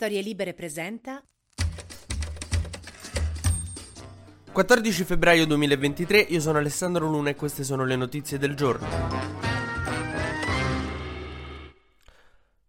Storie Libere presenta 14 febbraio 2023, io sono Alessandro Luna e queste sono le notizie del giorno.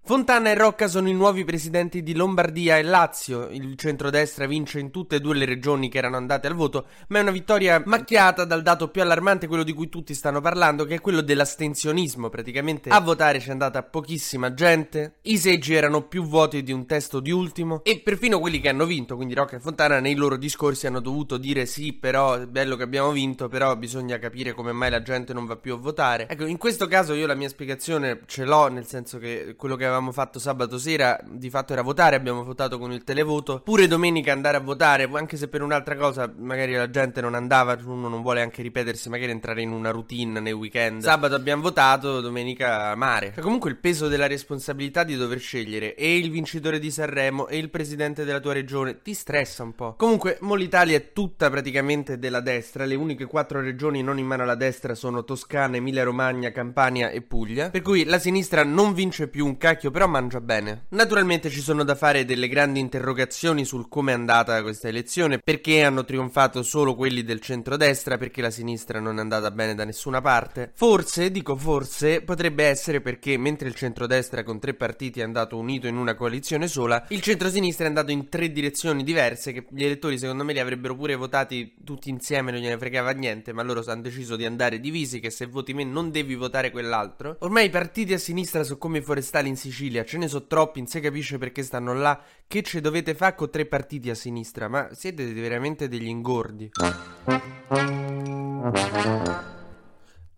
Fontana e Rocca sono i nuovi presidenti di Lombardia e Lazio. Il centrodestra vince in tutte e due le regioni che erano andate al voto, ma è una vittoria macchiata dal dato più allarmante, quello di cui tutti stanno parlando, che è quello dell'astensionismo. Praticamente a votare c'è andata pochissima gente, i seggi erano più voti di un testo di ultimo e perfino quelli che hanno vinto, quindi Rocca e Fontana nei loro discorsi hanno dovuto dire sì, però è bello che abbiamo vinto, però bisogna capire come mai la gente non va più a votare. Ecco, in questo caso io la mia spiegazione ce l'ho, nel senso che quello che avevamo avevamo fatto sabato sera di fatto era votare, abbiamo votato con il televoto. Pure domenica andare a votare, anche se per un'altra cosa magari la gente non andava, uno non vuole anche ripetersi, magari entrare in una routine nei weekend. Sabato abbiamo votato, domenica mare. Cioè, comunque il peso della responsabilità di dover scegliere e il vincitore di Sanremo e il presidente della tua regione ti stressa un po'. Comunque, mo l'Italia è tutta praticamente della destra, le uniche quattro regioni non in mano alla destra sono Toscana, Emilia Romagna, Campania e Puglia. Per cui la sinistra non vince più un cacchio vecchio, però mangia bene. Naturalmente ci sono da fare delle grandi interrogazioni sul come è andata questa elezione, perché hanno trionfato solo quelli del centrodestra, perché la sinistra non è andata bene da nessuna parte. Forse, dico forse, potrebbe essere perché mentre il centrodestra con tre partiti è andato unito in una coalizione sola, il centrosinistra è andato in tre direzioni diverse che gli elettori secondo me li avrebbero pure votati tutti insieme, non gliene fregava niente, ma loro hanno deciso di andare divisi, che se voti me non devi votare quell'altro. Ormai i partiti a sinistra sono come i forestali in Sicilia Sicilia, ce ne so troppi, non si capisce perché stanno là. Che ce dovete fare con tre partiti a sinistra? Ma siete veramente degli ingordi.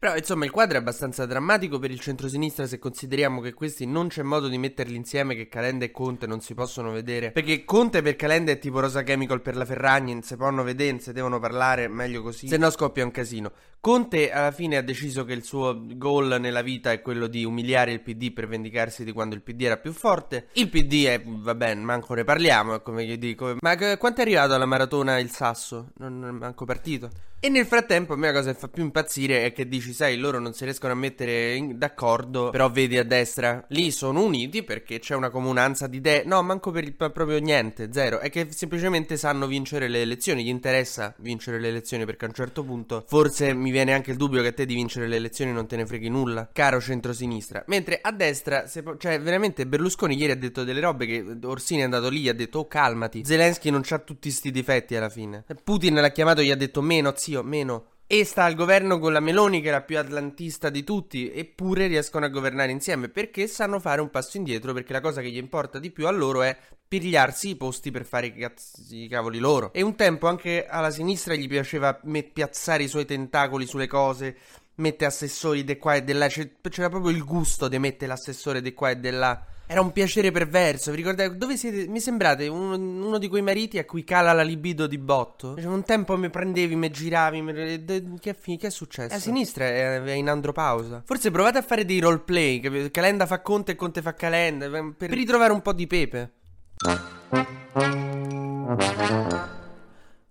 Però insomma il quadro è abbastanza drammatico per il centrosinistra se consideriamo che questi non c'è modo di metterli insieme che Calenda e Conte non si possono vedere. Perché Conte per Calenda è tipo Rosa Chemical per la Ferragni, non si possono vedere, se devono parlare, meglio così. Se no scoppia un casino. Conte alla fine ha deciso che il suo goal nella vita è quello di umiliare il PD per vendicarsi di quando il PD era più forte. Il PD è, va bene, manco ne parliamo, è come che dico. Ma quanto è arrivato alla maratona il Sasso? Non è manco partito. E nel frattempo a me la cosa che fa più impazzire è che dici, sai, loro non si riescono a mettere in- d'accordo, però vedi a destra, lì sono uniti perché c'è una comunanza di idee. No, manco per il, proprio niente, zero. È che semplicemente sanno vincere le elezioni, gli interessa vincere le elezioni perché a un certo punto forse mi viene anche il dubbio che a te di vincere le elezioni non te ne freghi nulla, caro centrosinistra. Mentre a destra, se, cioè veramente Berlusconi ieri ha detto delle robe che Orsini è andato lì, ha detto oh calmati, Zelensky non c'ha tutti sti difetti alla fine. Putin l'ha chiamato e gli ha detto meno zio, meno. E sta al governo con la Meloni, che è la più atlantista di tutti, eppure riescono a governare insieme perché sanno fare un passo indietro. Perché la cosa che gli importa di più a loro è pigliarsi i posti per fare i, cazzi, i cavoli loro. E un tempo anche alla sinistra gli piaceva piazzare i suoi tentacoli sulle cose, mette assessori di qua e di là. C'era proprio il gusto di mettere l'assessore di qua e di là. Era un piacere perverso. Vi ricordate? Dove siete? Mi sembrate uno, uno, di quei mariti a cui cala la libido di botto. Cioè, un tempo mi prendevi, mi giravi. Mi... Che, che, è successo? A sinistra è, è in andropausa. Forse provate a fare dei roleplay. Calenda fa Conte e Conte fa Calenda. Per, per ritrovare un po' di pepe.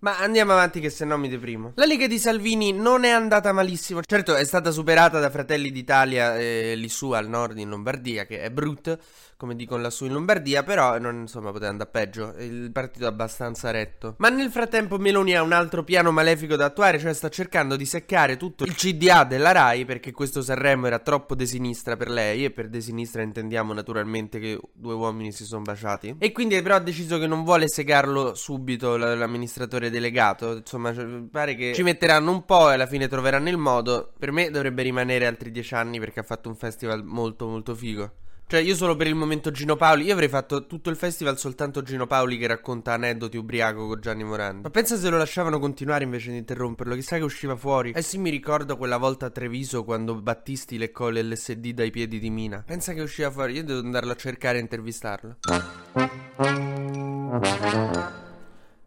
Ma andiamo avanti che se no mi deprimo. La Lega di Salvini non è andata malissimo. Certo è stata superata da Fratelli d'Italia eh, lì su al nord in Lombardia, che è brutta come dicono lassù in Lombardia, però non, insomma poteva andare peggio, il partito è abbastanza retto. Ma nel frattempo Meloni ha un altro piano malefico da attuare, cioè sta cercando di seccare tutto il CDA della RAI perché questo Sanremo era troppo de sinistra per lei e per de sinistra intendiamo naturalmente che due uomini si sono baciati. E quindi però ha deciso che non vuole segarlo subito l'amministratore delegato, insomma cioè, pare che ci metteranno un po' e alla fine troveranno il modo. Per me dovrebbe rimanere altri dieci anni perché ha fatto un festival molto molto figo. Cioè, io solo per il momento Gino Paoli. Io avrei fatto tutto il festival soltanto Gino Paoli che racconta aneddoti ubriaco con Gianni Morandi. Ma pensa se lo lasciavano continuare invece di interromperlo. Chissà che usciva fuori. Eh sì, mi ricordo quella volta a Treviso quando Battisti leccò l'LSD dai piedi di Mina. Pensa che usciva fuori. Io devo andarlo a cercare e intervistarlo.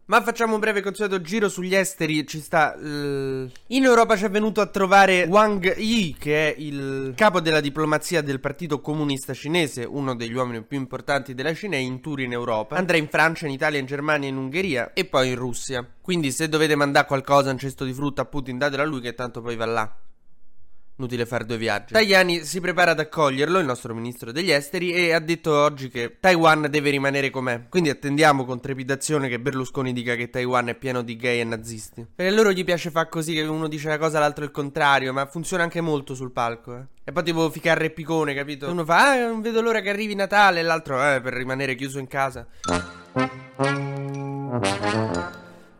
Ma facciamo un breve consueto giro sugli esteri. Ci sta. Uh... In Europa ci è venuto a trovare Wang Yi, che è il capo della diplomazia del Partito Comunista Cinese, uno degli uomini più importanti della Cina, è in tour in Europa. Andrà in Francia, in Italia, in Germania, in Ungheria e poi in Russia. Quindi, se dovete mandare qualcosa, un cesto di frutta a Putin, datelo a lui, che tanto poi va là. Inutile fare due viaggi. Tajani si prepara ad accoglierlo, il nostro ministro degli esteri, e ha detto oggi che Taiwan deve rimanere com'è. Quindi attendiamo con trepidazione che Berlusconi dica che Taiwan è pieno di gay e nazisti. Perché a loro gli piace fare così, che uno dice una cosa, l'altro il contrario, ma funziona anche molto sul palco, eh. E poi tipo ficare piccone, capito? Uno fa, ah, non vedo l'ora che arrivi Natale, e l'altro, eh, per rimanere chiuso in casa.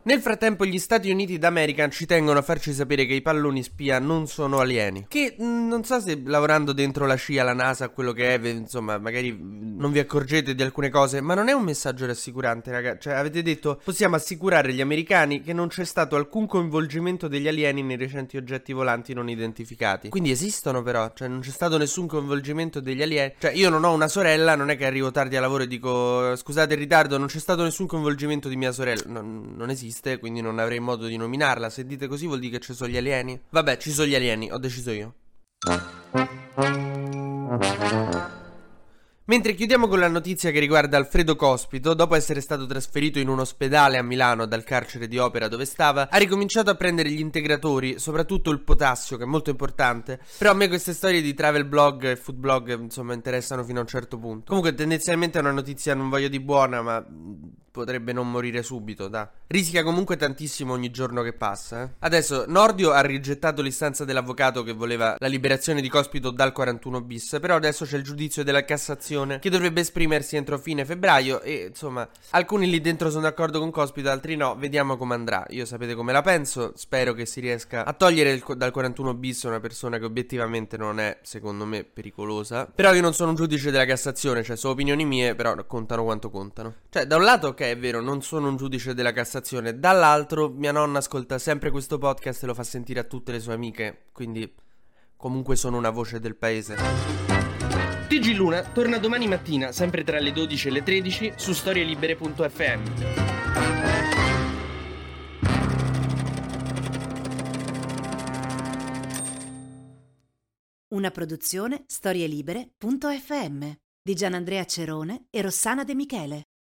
Nel frattempo gli Stati Uniti d'America ci tengono a farci sapere che i palloni spia non sono alieni. Che mm, non so se lavorando dentro la CIA, la NASA, quello che è, insomma, magari non vi accorgete di alcune cose, ma non è un messaggio rassicurante, raga. Cioè, avete detto, possiamo assicurare agli americani che non c'è stato alcun coinvolgimento degli alieni nei recenti oggetti volanti non identificati. Quindi esistono però, cioè non c'è stato nessun coinvolgimento degli alieni. Cioè, io non ho una sorella, non è che arrivo tardi a lavoro e dico, scusate il ritardo, non c'è stato nessun coinvolgimento di mia sorella. non, non esiste esiste, quindi non avrei modo di nominarla. Se dite così vuol dire che ci sono gli alieni? Vabbè, ci sono gli alieni, ho deciso io. Mentre chiudiamo con la notizia che riguarda Alfredo Cospito, dopo essere stato trasferito in un ospedale a Milano dal carcere di Opera dove stava, ha ricominciato a prendere gli integratori, soprattutto il potassio, che è molto importante. Però a me queste storie di travel blog e food blog, insomma, interessano fino a un certo punto. Comunque, tendenzialmente è una notizia, non voglio di buona, ma potrebbe non morire subito, da. Rischia comunque tantissimo ogni giorno che passa, eh. Adesso, Nordio ha rigettato l'istanza dell'avvocato che voleva la liberazione di Cospito dal 41 bis, però adesso c'è il giudizio della Cassazione che dovrebbe esprimersi entro fine febbraio e, insomma, alcuni lì dentro sono d'accordo con Cospito, altri no, vediamo come andrà. Io sapete come la penso, spero che si riesca a togliere il, dal 41 bis una persona che obiettivamente non è, secondo me, pericolosa. Però io non sono un giudice della Cassazione, cioè sono opinioni mie, però contano quanto contano. Cioè, da un lato, ok, è vero, non sono un giudice della Cassazione. Dall'altro, mia nonna ascolta sempre questo podcast e lo fa sentire a tutte le sue amiche. Quindi, comunque, sono una voce del paese. TG Luna torna domani mattina, sempre tra le 12 e le 13, su storielibere.fm. Una produzione storielibere.fm di Gianandrea Cerone e Rossana De Michele.